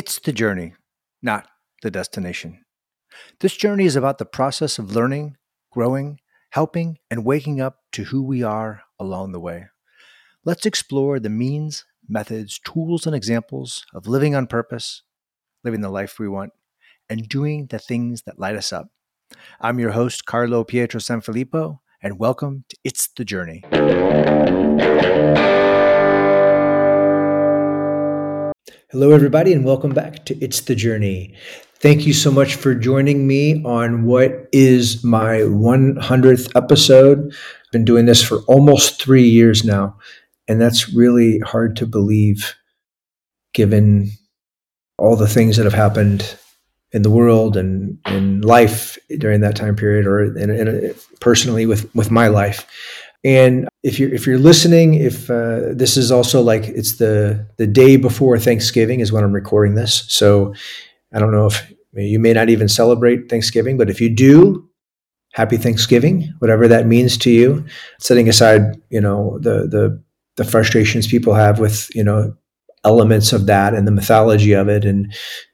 It's the journey, not the destination. This journey is about the process of learning, growing, helping, and waking up to who we are along the way. Let's explore the means, methods, tools, and examples of living on purpose, living the life we want, and doing the things that light us up. I'm your host, Carlo Pietro Sanfilippo, and welcome to It's the Journey. Hello, everybody, and welcome back to It's the Journey. Thank you so much for joining me on what is my 100th episode. I've been doing this for almost three years now, and that's really hard to believe given all the things that have happened in the world and in life during that time period, or in, in, personally with, with my life. And if you're if you're listening, if uh, this is also like it's the the day before Thanksgiving is when I'm recording this, so I don't know if you may not even celebrate Thanksgiving, but if you do, happy Thanksgiving, whatever that means to you. Setting aside, you know, the the the frustrations people have with you know elements of that and the mythology of it and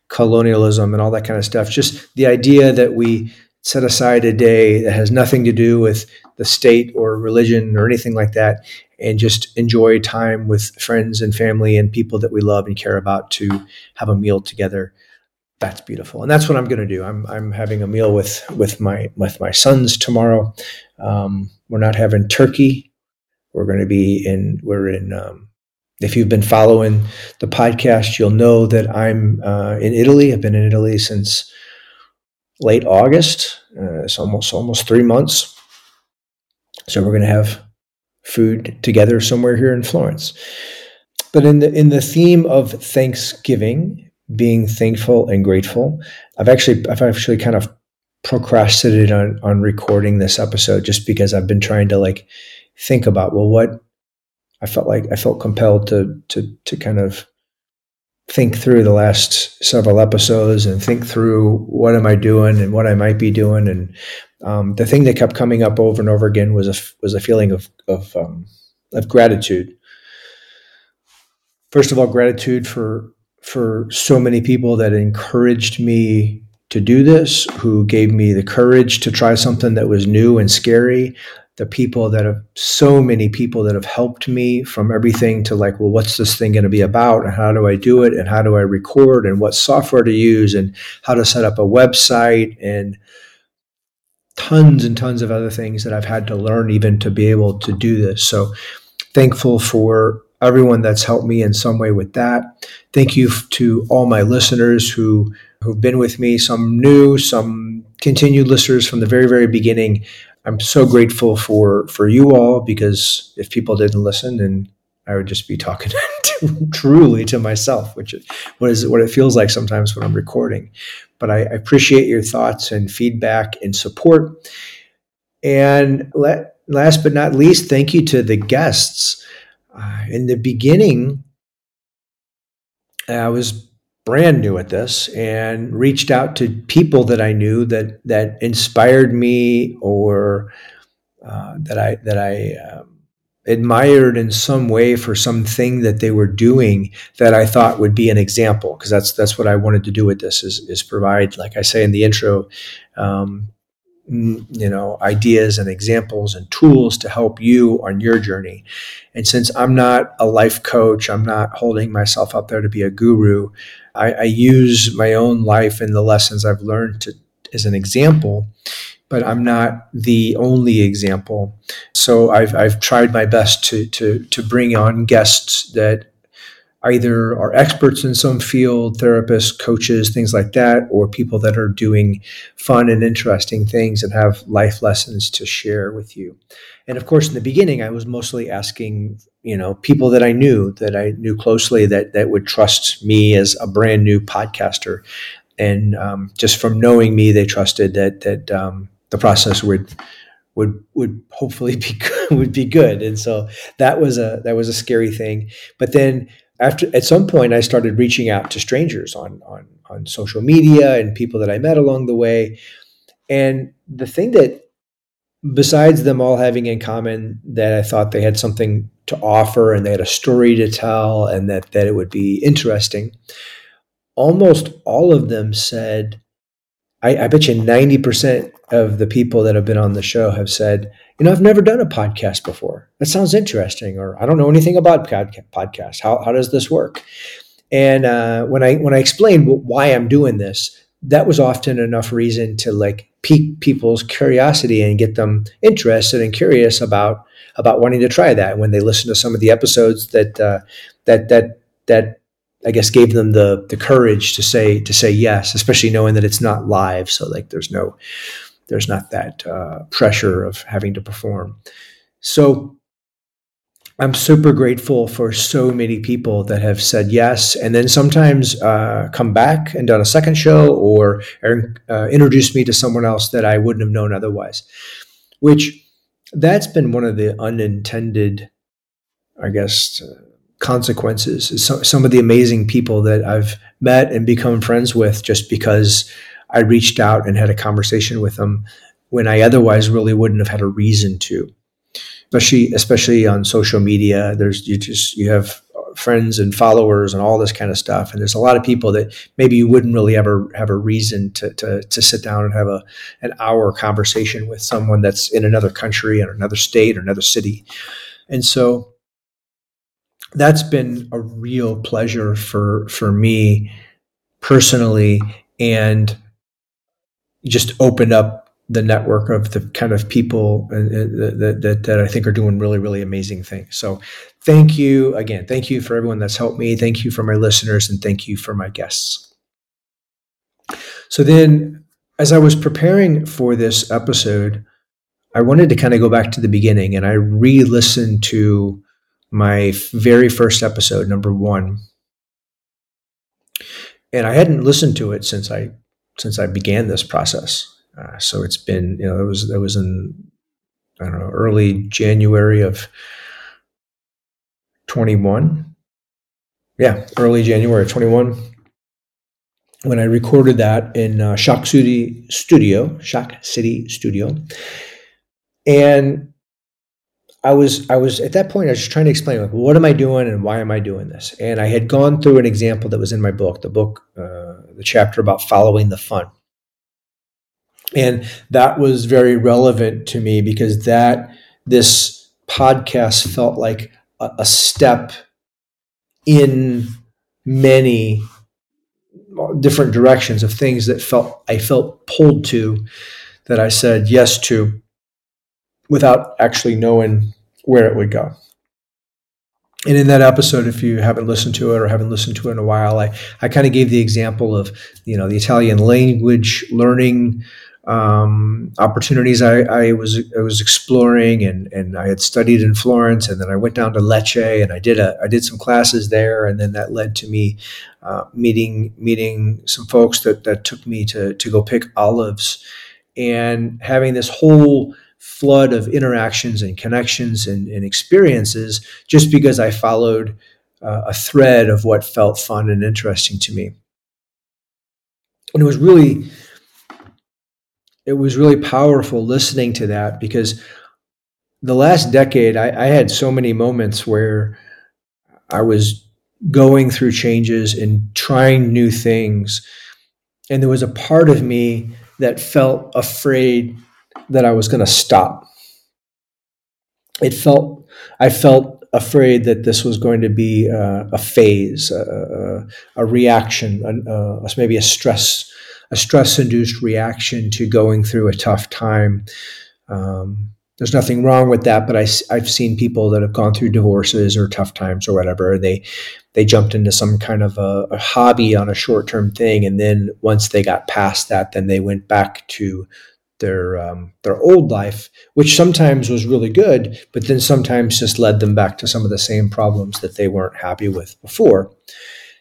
colonialism and all that kind of stuff. Just the idea that we set aside a day that has nothing to do with the state or religion or anything like that and just enjoy time with friends and family and people that we love and care about to have a meal together. That's beautiful. And that's what i'm going to do. I'm, I'm having a meal with with my with my sons tomorrow. Um, we're not having turkey. We're going to be in we're in um, if you've been following the podcast you'll know that i'm uh, in italy. I've been in italy since late August. Uh, it's almost almost three months. So we're going to have food together somewhere here in Florence. But in the in the theme of Thanksgiving, being thankful and grateful, I've actually I've actually kind of procrastinated on on recording this episode just because I've been trying to like think about well what I felt like I felt compelled to to to kind of think through the last several episodes and think through what am I doing and what I might be doing. And um, the thing that kept coming up over and over again was a was a feeling of of um, of gratitude. First of all, gratitude for for so many people that encouraged me to do this, who gave me the courage to try something that was new and scary, the people that have so many people that have helped me from everything to like well what's this thing going to be about? And how do i do it? And how do i record? And what software to use? And how to set up a website? And tons and tons of other things that i've had to learn even to be able to do this. So thankful for everyone that's helped me in some way with that. Thank you to all my listeners who who've been with me some new some continued listeners from the very very beginning I'm so grateful for for you all because if people didn't listen, then I would just be talking to, truly to myself, which is what is what it feels like sometimes when I'm recording. But I, I appreciate your thoughts and feedback and support. And let, last but not least, thank you to the guests. Uh, in the beginning, I was brand new at this and reached out to people that I knew that that inspired me or uh, that I that I um, admired in some way for something that they were doing that I thought would be an example. Because that's that's what I wanted to do with this is is provide like I say in the intro um, you know ideas and examples and tools to help you on your journey. And since i'm not a life coach i'm not holding myself up there to be a guru i, I use my own life and the lessons i've learned to, as an example but i'm not the only example. So i've, I've tried my best to, to, to bring on guests that either are experts in some field, therapists, coaches, things like that, or people that are doing fun and interesting things and have life lessons to share with you. And of course, in the beginning, I was mostly asking, you know, people that I knew, that I knew closely, that that would trust me as a brand new podcaster, and um, just from knowing me, they trusted that that um, the process would would would hopefully be would be good. And so that was a that was a scary thing. But then after at some point I started reaching out to strangers on on on social media and people that I met along the way. And the thing that besides them all having in common that I thought they had something to offer and they had a story to tell and that that it would be interesting almost all of them said, I, I bet you 90% of the people that have been on the show have said, you know, I've never done a podcast before. That sounds interesting, or I don't know anything about podcasts. How, how does this work? And uh, when I when I explained why I'm doing this, that was often enough reason to like pique people's curiosity and get them interested and curious about about wanting to try that. When they listen to some of the episodes that uh, that that that I guess gave them the the courage to say to say yes, especially knowing that it's not live, so like there's no there's not that uh, pressure of having to perform. So I'm super grateful for so many people that have said yes, and then sometimes uh, come back and done a second show or uh, introduced me to someone else that I wouldn't have known otherwise. Which that's been one of the unintended, I guess, uh, consequences. So, some of the amazing people that I've met and become friends with just because I reached out and had a conversation with them when I otherwise really wouldn't have had a reason to especially especially on social media. There's you just you have friends and followers and all this kind of stuff. And there's a lot of people that maybe you wouldn't really ever have a reason to, to, to sit down and have a, an hour conversation with someone that's in another country or another state or another city. And so that's been a real pleasure for, for me personally and just opened up the network of the kind of people uh, uh, that, that, that I think are doing really, really amazing things. So thank you again. Thank you for everyone that's helped me. Thank you for my listeners and thank you for my guests. So then as I was preparing for this episode, I wanted to kind of go back to the beginning and I re-listened to my very first episode, number one. And I hadn't listened to it since I since I began this process. Uh, so it's been, you know, it was that was in I don't know early January of 21. Yeah, early January of 21 when I recorded that in uh, Shock City Studio, Shock City Studio, and I was I was at that point I was trying to explain like what am I doing and why am I doing this, and I had gone through an example that was in my book, the book, uh, the chapter about following the fun, and that was very relevant to me because that this podcast felt like a, a step in many different directions of things that felt I felt pulled to that I said yes to without actually knowing where it would go. And in that episode, if you haven't listened to it or haven't listened to it in a while, I, I kind of gave the example of, you know, the Italian language learning um, opportunities I, I, was I was exploring, and and I had studied in Florence, and then I went down to Lecce, and I did a I did some classes there, and then that led to me uh, meeting meeting some folks that that took me to to go pick olives, and having this whole flood of interactions and connections and, and experiences just because I followed uh, a thread of what felt fun and interesting to me, and it was really it was really powerful listening to that because the last decade I, I, had so many moments where I was going through changes and trying new things. And there was a part of me that felt afraid that I was going to stop. It felt, I felt afraid that this was going to be a, a phase, a, a, reaction, a, maybe a stress a stress induced reaction to going through a tough time. Um, there's nothing wrong with that, but I, I've seen people that have gone through divorces or tough times or whatever. and They they jumped into some kind of a, a hobby on a short term thing, and then once they got past that, then they went back to their um, their old life, which sometimes was really good, but then sometimes just led them back to some of the same problems that they weren't happy with before.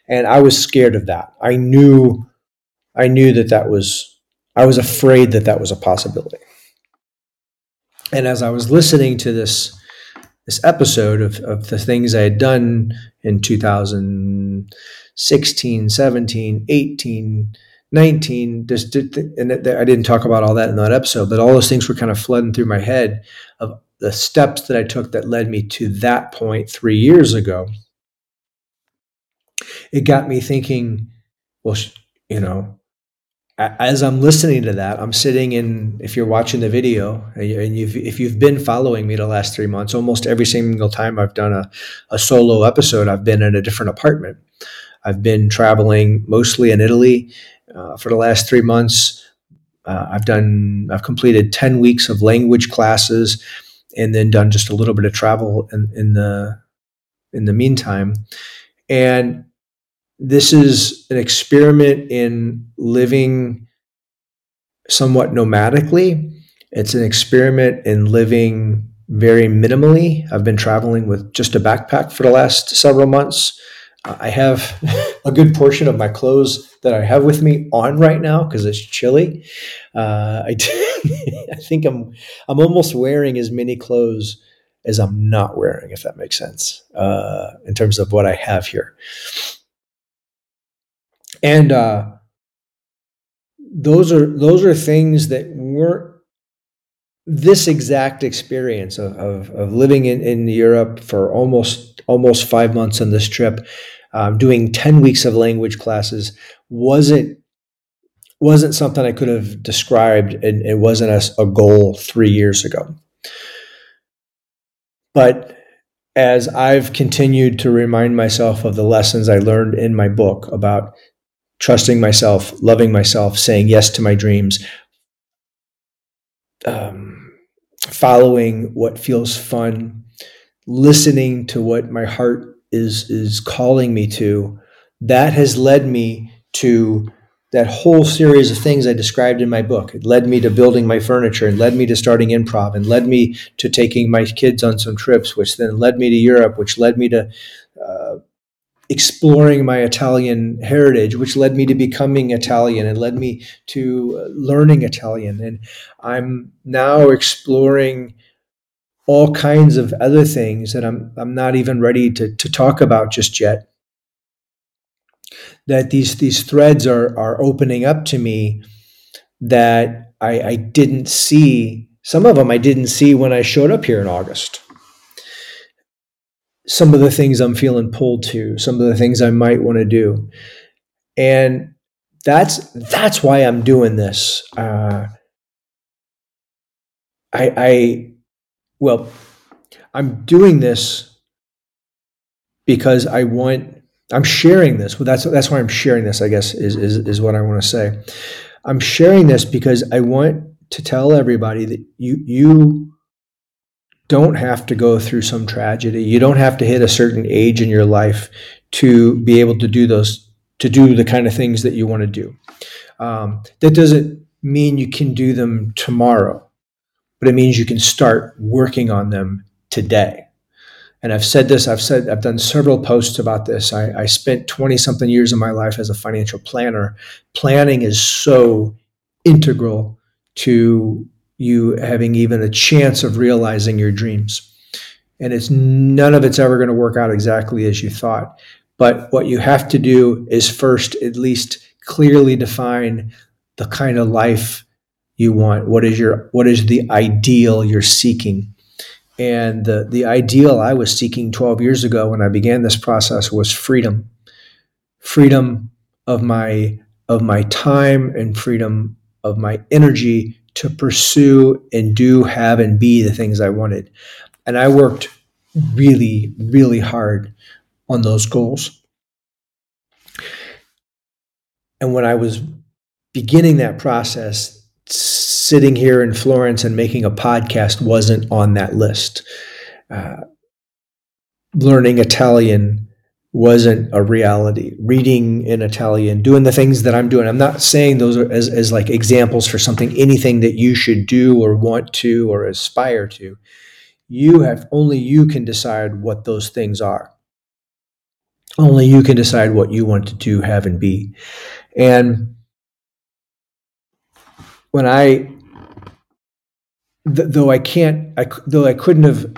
And I was scared of that. I knew I knew that that was, I was afraid that that was a possibility. And as I was listening to this, this episode of, of the things I had done in 2016, 17, 18, 19, just did and I didn't talk about all that in that episode, but all those things were kind of flooding through my head of the steps that I took that led me to that point three years ago. It got me thinking well, you know, as I'm listening to that, I'm sitting in, if you're watching the video and you've, if you've been following me the last three months, almost every single time I've done a, a solo episode, I've been in a different apartment. I've been traveling mostly in Italy uh, for the last three months. Uh, I've done, I've completed 10 weeks of language classes and then done just a little bit of travel in, in the, in the meantime. And this is an experiment in living somewhat nomadically. It's an experiment in living very minimally. I've been traveling with just a backpack for the last several months. I have a good portion of my clothes that I have with me on right now because it's chilly. Uh, I, think I'm I'm almost wearing as many clothes as I'm not wearing, if that makes sense, uh, in terms of what I have here and uh, those are those are things that weren't this exact experience of, of, of living in, in Europe for almost almost five months on this trip, um, doing ten weeks of language classes wasn't wasn't something I could have described, and it wasn't a, a goal three years ago. But as I've continued to remind myself of the lessons I learned in my book about trusting myself, loving myself, saying yes to my dreams, um, following what feels fun, listening to what my heart is is calling me to. That has led me to that whole series of things I described in my book. It led me to building my furniture and led me to starting improv and led me to taking my kids on some trips, which then led me to Europe, which led me to uh, exploring my Italian heritage, which led me to becoming Italian and led me to uh, learning Italian. And I'm now exploring all kinds of other things that I'm, I'm not even ready to, to talk about just yet. That these, these threads are, are opening up to me that I, I didn't see. Some of them I didn't see when I showed up here in August some of the things I'm feeling pulled to, some of the things I might want to do. And that's that's why I'm doing this. Uh, I, I well, I'm doing this because I want. I'm sharing this. Well, that's that's why I'm sharing this. I guess is is is what I want to say. I'm sharing this because I want to tell everybody that you you don't have to go through some tragedy. You don't have to hit a certain age in your life to be able to do those, to do the kind of things that you want to do. Um, that doesn't mean you can do them tomorrow, but it means you can start working on them today. And I've said this, I've said, I've done several posts about this. I, I spent 20 something years of my life as a financial planner. Planning is so integral to you having even a chance of realizing your dreams. And it's none of it's ever going to work out exactly as you thought. But what you have to do is first at least clearly define the kind of life you want. What is your what is the ideal you're seeking? And the, the ideal I was seeking 12 years ago when I began this process was freedom. Freedom of my of my time and freedom of my energy to pursue and do, have, and be the things I wanted. And I worked really, really hard on those goals. And when I was beginning that process, sitting here in Florence and making a podcast wasn't on that list. Uh, learning Italian wasn't a reality. Reading in Italian, doing the things that I'm doing. I'm not saying those are as, as like examples for something, anything that you should do or want to or aspire to. You have only you can decide what those things are. Only you can decide what you want to do, have, and be. And when I, th- though I can't, I, though I couldn't have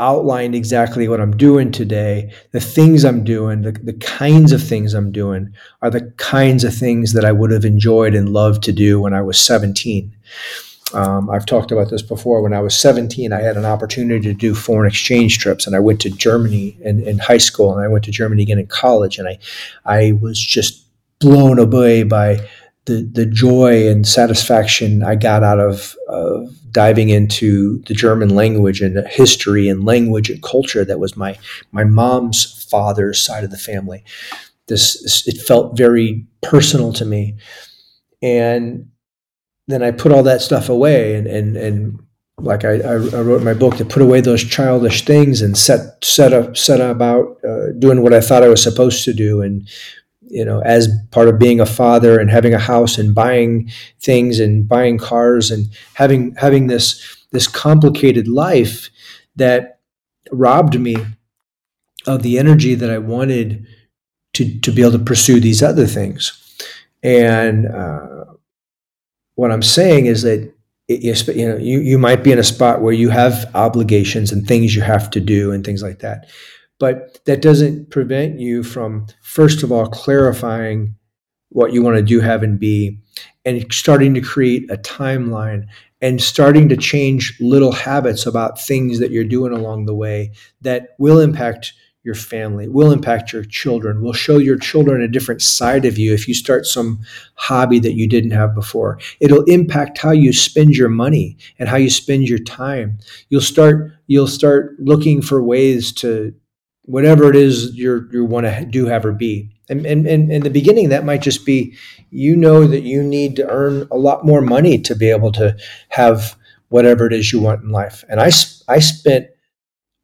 outlined exactly what I'm doing today. The things I'm doing, the, the kinds of things I'm doing are the kinds of things that I would have enjoyed and loved to do when I was 17. Um, I've talked about this before. When I was 17, I had an opportunity to do foreign exchange trips, and I went to Germany in, in high school, and I went to Germany again in college, and I, I was just blown away by the the joy and satisfaction I got out of, of diving into the German language and history and language and culture that was my my mom's father's side of the family. This it felt very personal to me, and then I put all that stuff away and and and like I, I wrote in my book to put away those childish things and set set up set about uh, doing what I thought I was supposed to do and you know as part of being a father and having a house and buying things and buying cars and having having this this complicated life that robbed me of the energy that I wanted to to be able to pursue these other things. And uh, what I'm saying is that it, you know you, you might be in a spot where you have obligations and things you have to do and things like that but that doesn't prevent you from first of all clarifying what you want to do have and be and starting to create a timeline and starting to change little habits about things that you're doing along the way that will impact your family, will impact your children, will show your children a different side of you if you start some hobby that you didn't have before. It'll impact how you spend your money and how you spend your time. You'll start you'll start looking for ways to whatever it is you you want to do have or be. And, and, and in the beginning, that might just be you know that you need to earn a lot more money to be able to have whatever it is you want in life. And I, I spent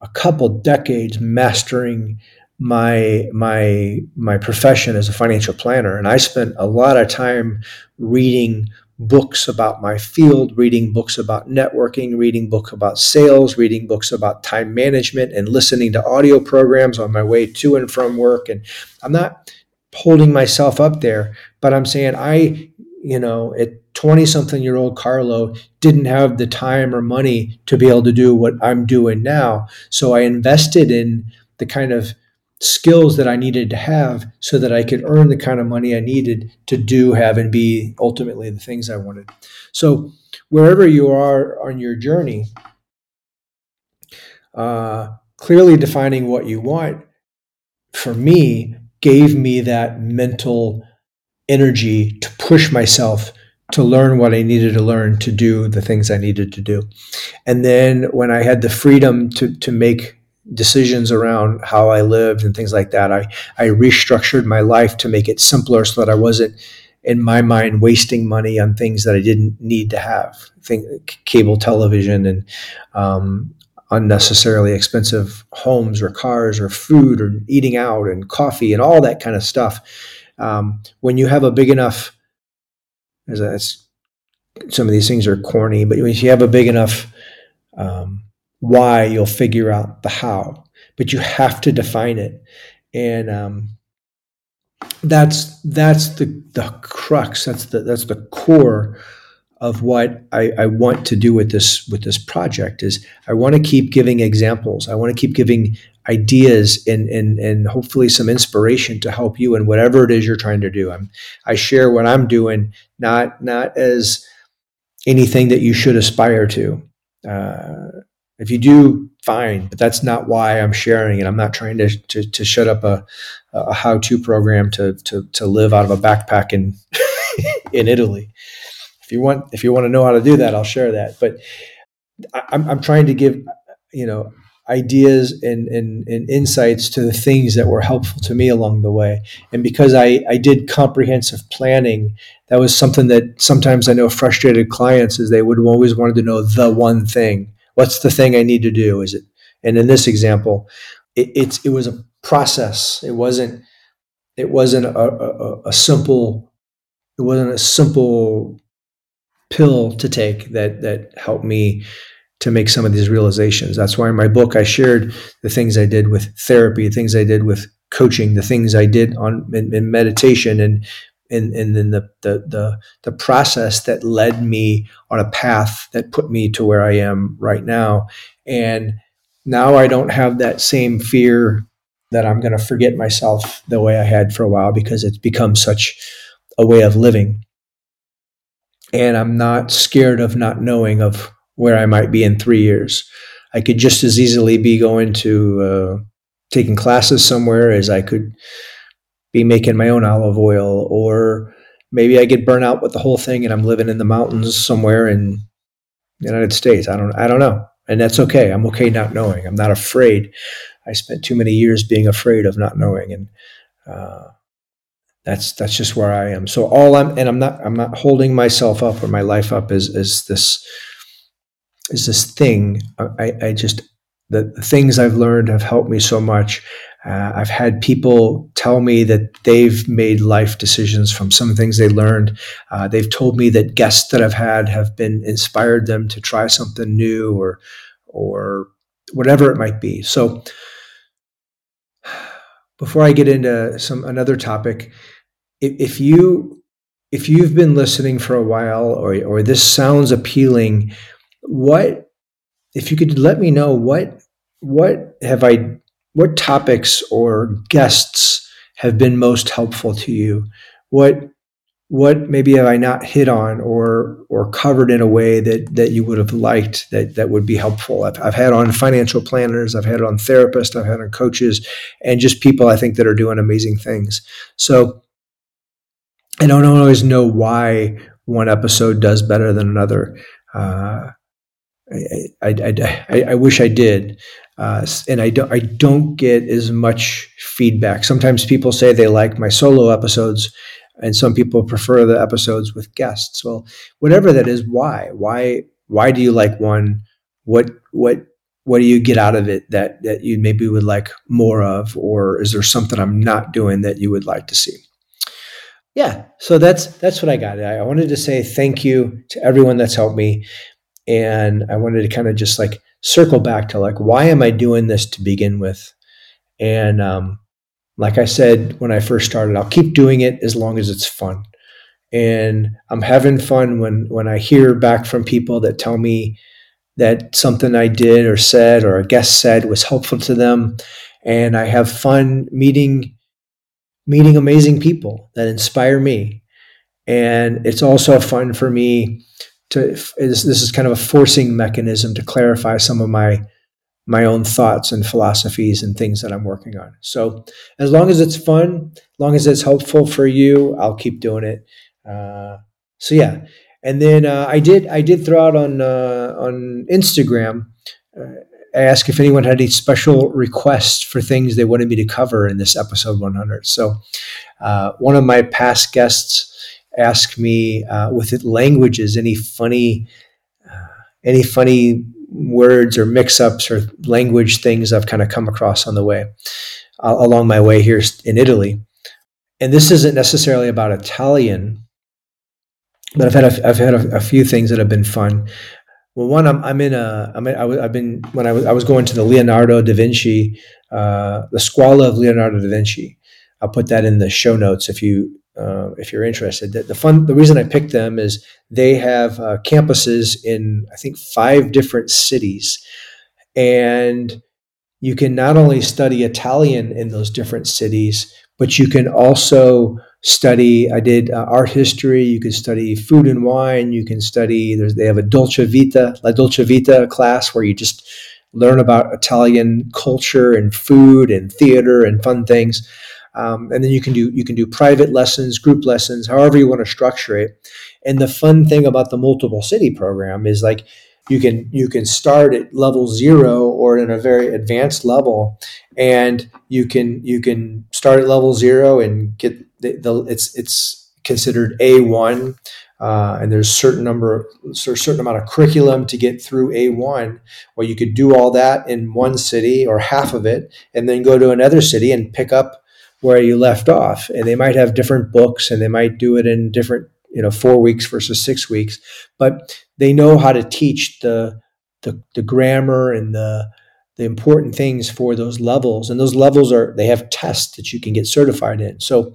a couple decades mastering my my my profession as a financial planner and i spent a lot of time reading books about my field reading books about networking reading books about sales reading books about time management and listening to audio programs on my way to and from work and i'm not holding myself up there but i'm saying i you know at 20 something year old Carlo didn't have the time or money to be able to do what I'm doing now. So I invested in the kind of skills that I needed to have so that I could earn the kind of money I needed to do, have, and be ultimately the things I wanted. So wherever you are on your journey, uh, clearly defining what you want for me gave me that mental energy to push myself to learn what I needed to learn to do the things I needed to do. And then when I had the freedom to, to make decisions around how I lived and things like that, I, I restructured my life to make it simpler so that I wasn't, in my mind, wasting money on things that I didn't need to have, think cable television and um, unnecessarily expensive homes or cars or food or eating out and coffee and all that kind of stuff. Um, when you have a big enough as, some of these things are corny, but if you have a big enough um, why, you'll figure out the how. But you have to define it, and um, that's that's the the crux. That's the that's the core of what I, I, want to do with this with this project is I want to keep giving examples. I want to keep giving ideas and, and and hopefully some inspiration to help you in whatever it is you're trying to do. I'm I share what I'm doing, not not as anything that you should aspire to. Uh, if you do, fine, but that's not why I'm sharing it. I'm not trying to to, to shut up a, a how to program to, to to live out of a backpack in in Italy. If you want if you want to know how to do that, I'll share that. But I'm I'm trying to give you know ideas and, and, and, insights to the things that were helpful to me along the way. And because I, I did comprehensive planning, that was something that sometimes I know frustrated clients is they would always wanted to know the one thing. What's the thing I need to do? Is it? And in this example, it, it's it was a process. It wasn't it wasn't a, a, a simple it wasn't a simple pill to take that that helped me to make some of these realizations. That's why in my book I shared the things I did with therapy, the things I did with coaching, the things I did on in, in meditation, and and and then the, the the the process that led me on a path that put me to where I am right now. And now I don't have that same fear that I'm going to forget myself the way I had for a while because it's become such a way of living. And I'm not scared of not knowing of where I might be in three years. I could just as easily be going to uh, taking classes somewhere as I could be making my own olive oil, or maybe I get burnt out with the whole thing and I'm living in the mountains somewhere in the United States. I don't I don't know. And that's okay. I'm okay not knowing. I'm not afraid. I spent too many years being afraid of not knowing and uh, that's that's just where I am. So all I'm and I'm not I'm not holding myself up or my life up as as this is this thing. I, I just the, the things I've learned have helped me so much. Uh, I've had people tell me that they've made life decisions from some things they learned. Uh, they've told me that guests that I've had have been inspired them to try something new or or whatever it might be. So before I get into some another topic, if, if you if you've been listening for a while or or this sounds appealing, what if you could let me know what what have I what topics or guests have been most helpful to you? What what maybe have I not hit on or or covered in a way that that you would have liked that that would be helpful? I've, I've had on financial planners, I've had on therapists, I've had on coaches, and just people I think that are doing amazing things. So I don't always know why one episode does better than another. Uh, I, I, I, I, wish I did. Uh, and I don't, I don't get as much feedback. Sometimes people say they like my solo episodes, and some people prefer the episodes with guests. Well, whatever that is, why? Why? Why do you like one? What? What? What do you get out of it that that you maybe would like more of, or is there something I'm not doing that you would like to see? Yeah, so that's that's what I got. I wanted to say thank you to everyone that's helped me, and I wanted to kind of just like circle back to like why am I doing this to begin with, and um, like I said when I first started, I'll keep doing it as long as it's fun. And I'm having fun when when I hear back from people that tell me that something I did or said or a guest said was helpful to them. And I have fun meeting meeting amazing people that inspire me. And it's also fun for me to this is kind of a forcing mechanism to clarify some of my my own thoughts and philosophies and things that I'm working on. So as long as it's fun, as long as it's helpful for you, I'll keep doing it. Uh, so yeah, and then uh, I did I did throw out on uh, on Instagram. Uh, I asked if anyone had any special requests for things they wanted me to cover in this episode 100. So uh, one of my past guests asked me uh, with languages any funny any funny words or mix ups or language things I've kind of come across on the way, uh, along my way here in Italy. And this isn't necessarily about Italian, but I've had a, I've had a, a few things that have been fun. Well, one, I'm, I'm in a, I'm in, I, have been, when I was, I was going to the Leonardo da Vinci, uh, the Scuola of Leonardo da Vinci. I'll put that in the show notes if you uh, if you're interested. The, the, fun, the reason I picked them is they have uh, campuses in I think five different cities, and you can not only study Italian in those different cities, but you can also study. I did uh, art history. You can study food and wine. You can study. They have a Dolce Vita, La Dolce Vita class where you just learn about Italian culture and food and theater and fun things. Um, and then you can do you can do private lessons, group lessons, however you want to structure it. And the fun thing about the multiple city program is like you can you can start at level zero or in a very advanced level, and you can you can start at level zero and get the, the it's it's considered A one. Uh, and there's certain number, a certain amount of curriculum to get through A1, where you could do all that in one city or half of it, and then go to another city and pick up where you left off. And they might have different books and they might do it in different, you know, four weeks versus six weeks, but they know how to teach the, the, the grammar and the, the important things for those levels. And those levels are, they have tests that you can get certified in. So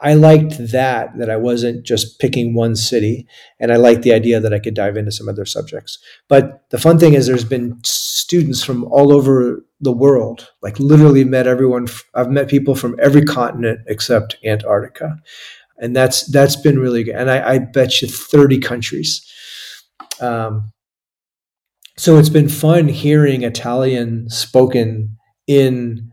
I liked that, that I wasn't just picking one city. And I liked the idea that I could dive into some other subjects. But the fun thing is, there's been students from all over the world, like literally met everyone. I've met people from every continent except Antarctica. And that's that's been really good. And I, I bet you 30 countries. Um, so it's been fun hearing Italian spoken in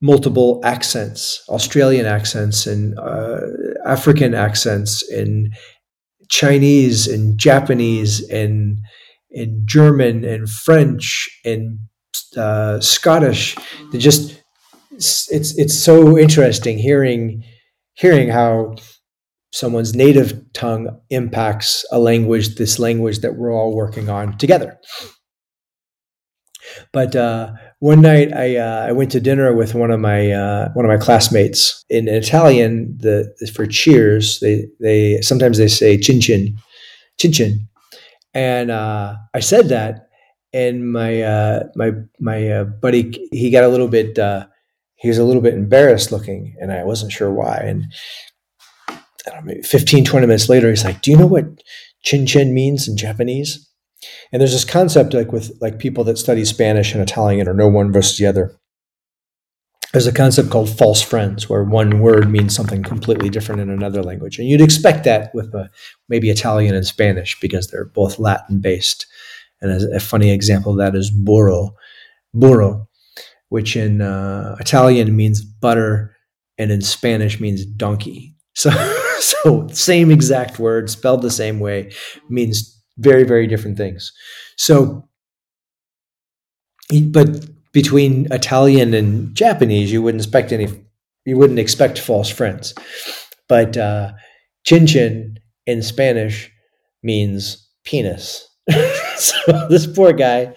multiple accents, Australian accents and uh, African accents and Chinese and Japanese and and German and French and uh, Scottish. They just it's it's so interesting hearing hearing how someone's native tongue impacts a language, this language that we're all working on together. But uh, one night I uh, I went to dinner with one of my uh, one of my classmates in Italian. The for cheers they they sometimes they say chin chin, chin chin, and uh, I said that, and my uh, my my uh, buddy he got a little bit he was a little bit embarrassed looking, and I wasn't sure why. And I don't know, maybe 15, 20 minutes later, he's like, "Do you know what chin chin means in Japanese?" And there's this concept like with like people that study Spanish and Italian or know one versus the other. There's a concept called false friends, where one word means something completely different in another language, and you'd expect that with a, maybe Italian and Spanish because they're both Latin based. And a, funny example of that is burro, burro, which in uh, Italian means butter, and in Spanish means donkey. So, so same exact word spelled the same way means very very different things. So but between italian and japanese you wouldn't expect any you wouldn't expect false friends. But uh, chin chin in spanish means penis so this poor guy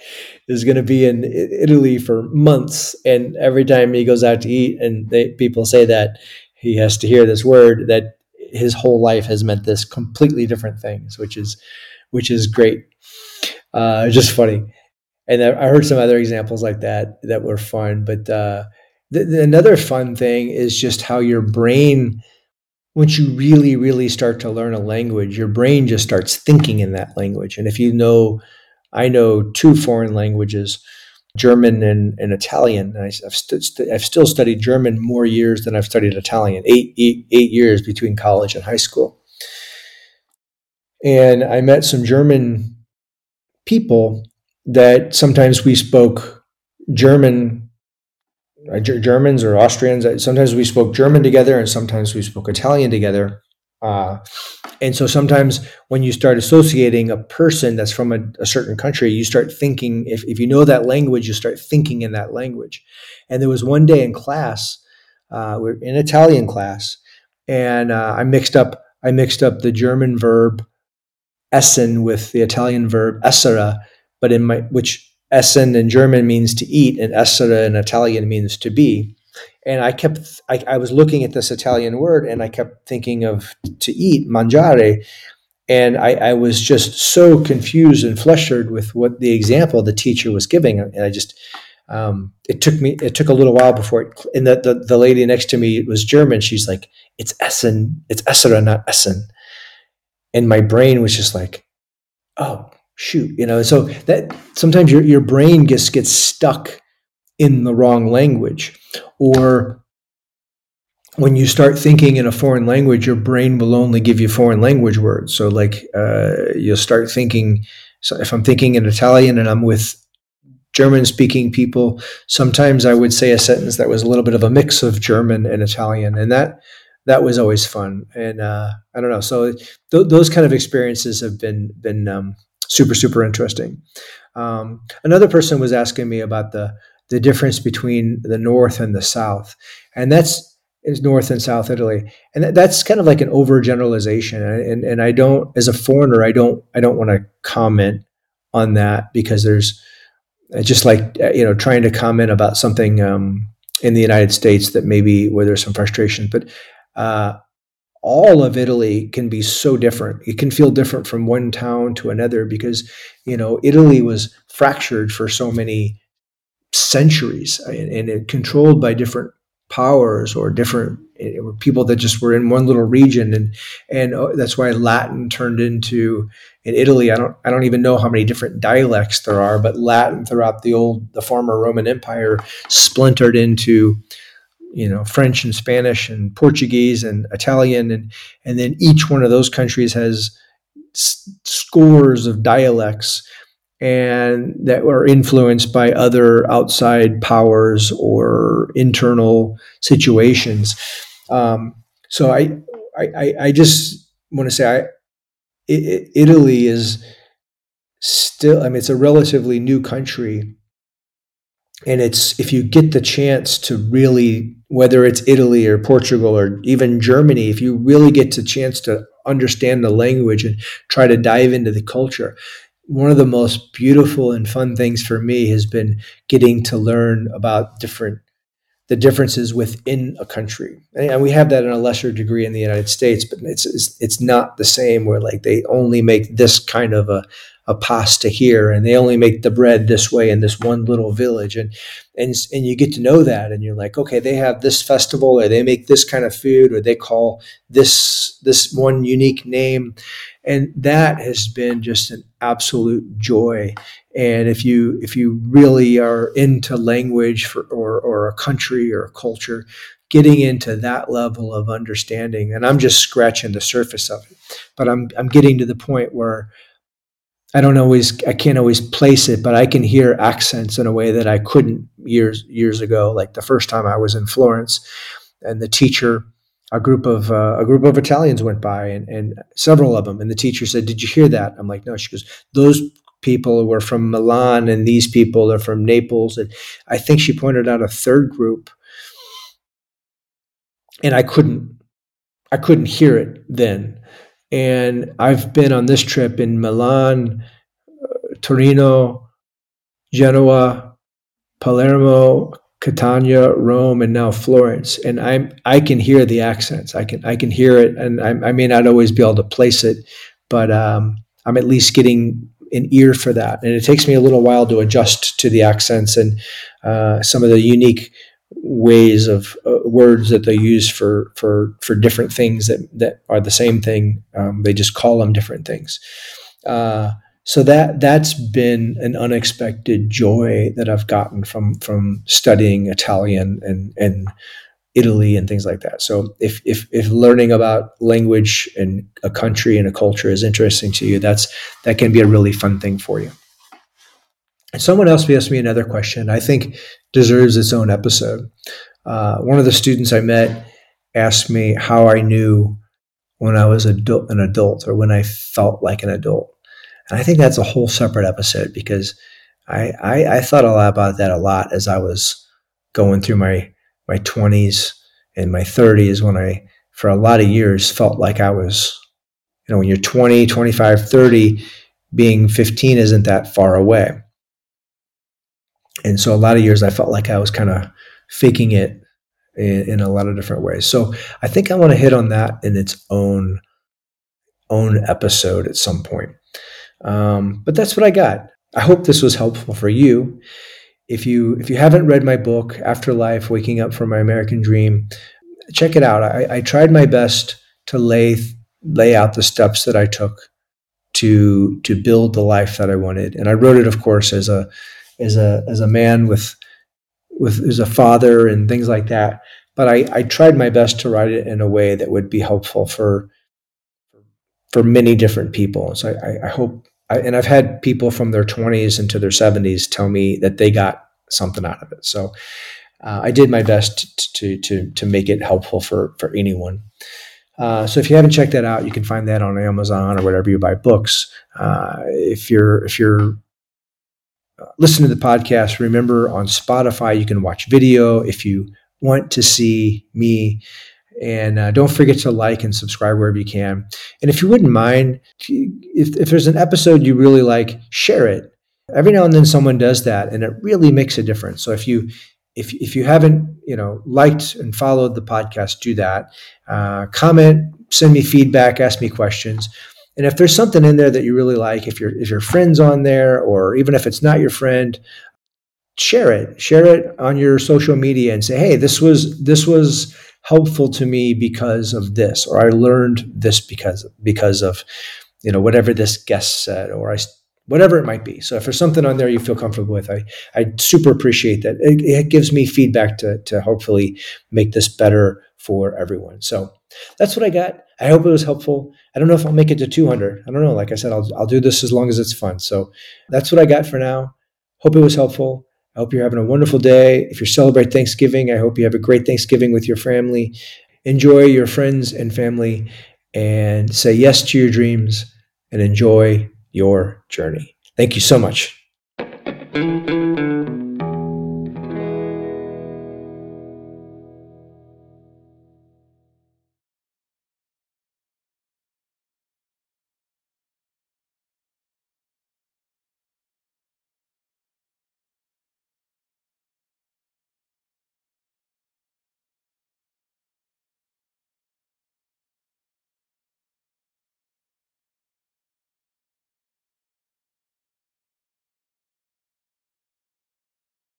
is going to be in italy for months and every time he goes out to eat and they, people say that he has to hear this word that his whole life has meant this completely different things which is which is great. Uh, just funny. And I heard some other examples like that that were fun. But uh, the, another fun thing is just how your brain, once you really, really start to learn a language, your brain just starts thinking in that language. And if you know, I know two foreign languages. German and, and Italian. And I, have I've still studied German more years than I've studied Italian, eight, eight, eight years between college and high school. And I met some German people that sometimes we spoke German, uh, Germans or Austrians. Uh, sometimes we spoke German together and sometimes we spoke Italian together. Uh, and so sometimes when you start associating a person that's from a, a, certain country, you start thinking, if, if you know that language, you start thinking in that language. And there was one day in class, uh, we're in Italian class, and uh, I mixed up I mixed up the German verb essen with the Italian verb essere, but in my which essen in German means to eat and essere in Italian means to be. And I kept I, I was looking at this Italian word and I kept thinking of to eat, mangiare. And I, I was just so confused and flustered with what the example the teacher was giving. And I just um, it took me it took a little while before it, and the, the, the lady next to me was German. She's like, it's Essen, it's Essere, not Essen and my brain was just like, oh shoot, you know. So that sometimes your your brain gets gets stuck in the wrong language, or when you start thinking in a foreign language, your brain will only give you foreign language words. So like uh, you'll start thinking. So if I'm thinking in Italian and I'm with German speaking people, sometimes I would say a sentence that was a little bit of a mix of German and Italian, and that that was always fun. And uh, I don't know. So th- those kind of experiences have been been um, super super interesting. Um, another person was asking me about the the difference between the north and the south, and that's is North and South Italy, and that, that's kind of like an overgeneralization. And, and and I don't, as a foreigner, I don't I don't want to comment on that because there's just like you know trying to comment about something um, in the United States that maybe where there's some frustration. But uh, all of Italy can be so different. It can feel different from one town to another because, you know, Italy was fractured for so many centuries and, and it controlled by different powers or different eh, people that just were in one little region and and uh, that's why Latin turned into in Italy I don't I don't even know how many different dialects there are but Latin throughout the old the former Roman Empire splintered into you know French and Spanish and Portuguese and Italian and and then each one of those countries has s- scores of dialects and that were influenced by other outside powers or internal situations. Um, so I, I, I just want to say I, it, Italy is still, I mean, it's a relatively new country. And it's, if you get the chance to really, whether it's Italy or Portugal or even Germany, if you really get the chance to understand the language and try to dive into the culture, one of the most beautiful and fun things for me has been getting to learn about different the differences within a country. And we have that in a lesser degree in the united states but it's it's, it's not the same where like they only make this kind of a, a pasta here and they only make the bread this way in this one little village. And and and you get to know that and you're like okay they have this festival or they make this kind of food or they call this this one unique name. And that has been just an absolute joy. And if you if you really are into language for, or or a country or a culture getting into that level of understanding and i'm just scratching the surface of it but i'm i'm getting to the point where i don't always i can't always place it but i can hear accents in a way that i couldn't years years ago like the first time i was in florence and the teacher a group of uh, a group of Italians went by, and, and several of them. And the teacher said, "Did you hear that?" I'm like, "No." She goes, "Those people were from Milan, and these people are from Naples." And I think she pointed out a third group, and I couldn't, I couldn't hear it then. And I've been on this trip in Milan, Torino, Genoa, Palermo, Catania, Rome, and now Florence, and I'm I can hear the accents. I can I can hear it, and I, I may not always be able to place it, but um, I'm at least getting an ear for that. And it takes me a little while to adjust to the accents and uh, some of the unique ways of uh, words that they use for for for different things that that are the same thing. Um, they just call them different things. Uh, so that that's been an unexpected joy that I've gotten from from studying Italian and and Italy and things like that. So if if if learning about language and a country and a culture is interesting to you, that's that can be a really fun thing for you. Someone else asked me another question. I think deserves its own episode. Uh, one of the students I met asked me how I knew when I was adult, an adult or when I felt like an adult. And I think that's a whole separate episode because I, I, I thought a lot about that a lot as I was going through my my 20s and my 30s when I for a lot of years felt like I was you know when you're 20 25 30 being 15 isn't that far away and so a lot of years I felt like I was kind of faking it in, in, a lot of different ways so I think I want to hit on that in its own own episode at some point um, but that's what I got. I hope this was helpful for you. If you if you haven't read my book, Afterlife: Waking Up from My American Dream, check it out. I, I tried my best to lay lay out the steps that I took to to build the life that I wanted, and I wrote it, of course, as a as a as a man with with as a father and things like that. But I, I tried my best to write it in a way that would be helpful for for many different people. So I, I hope I, and I've had people from their 20s into their 70s tell me that they got something out of it. So uh, I did my best to to to make it helpful for for anyone. Uh, so if you haven't checked that out, you can find that on Amazon or whatever you buy books. Uh, if you're if you're uh, listening to the podcast, remember on Spotify you can watch video. If you want to see me and uh, don't forget to like and subscribe wherever you can. And if you wouldn't mind, if, if there's an episode you really like, share it. Every now and then someone does that, and it really makes a difference. So if you if, if you haven't you know liked and followed the podcast, do that. Uh, comment, send me feedback, ask me questions. And if there's something in there that you really like, if your if your friend's on there, or even if it's not your friend, share it. Share it on your social media and say, "Hey, this was this was helpful to me because of this, or I learned this because because of you know whatever this guest said, or I whatever it might be. So if there's something on there you feel comfortable with, I, I super appreciate that. It, it gives me feedback to, to hopefully make this better for everyone. So that's what I got. I hope it was helpful. I don't know if I'll make it to 200. I don't know. Like I said, I'll, I'll do this as long as it's fun. So that's what I got for now. Hope it was helpful. I hope you're having a wonderful day. If you celebrate Thanksgiving, I hope you have a great Thanksgiving with your family. Enjoy your friends and family and say yes to your dreams and enjoy your journey. Thank you so much.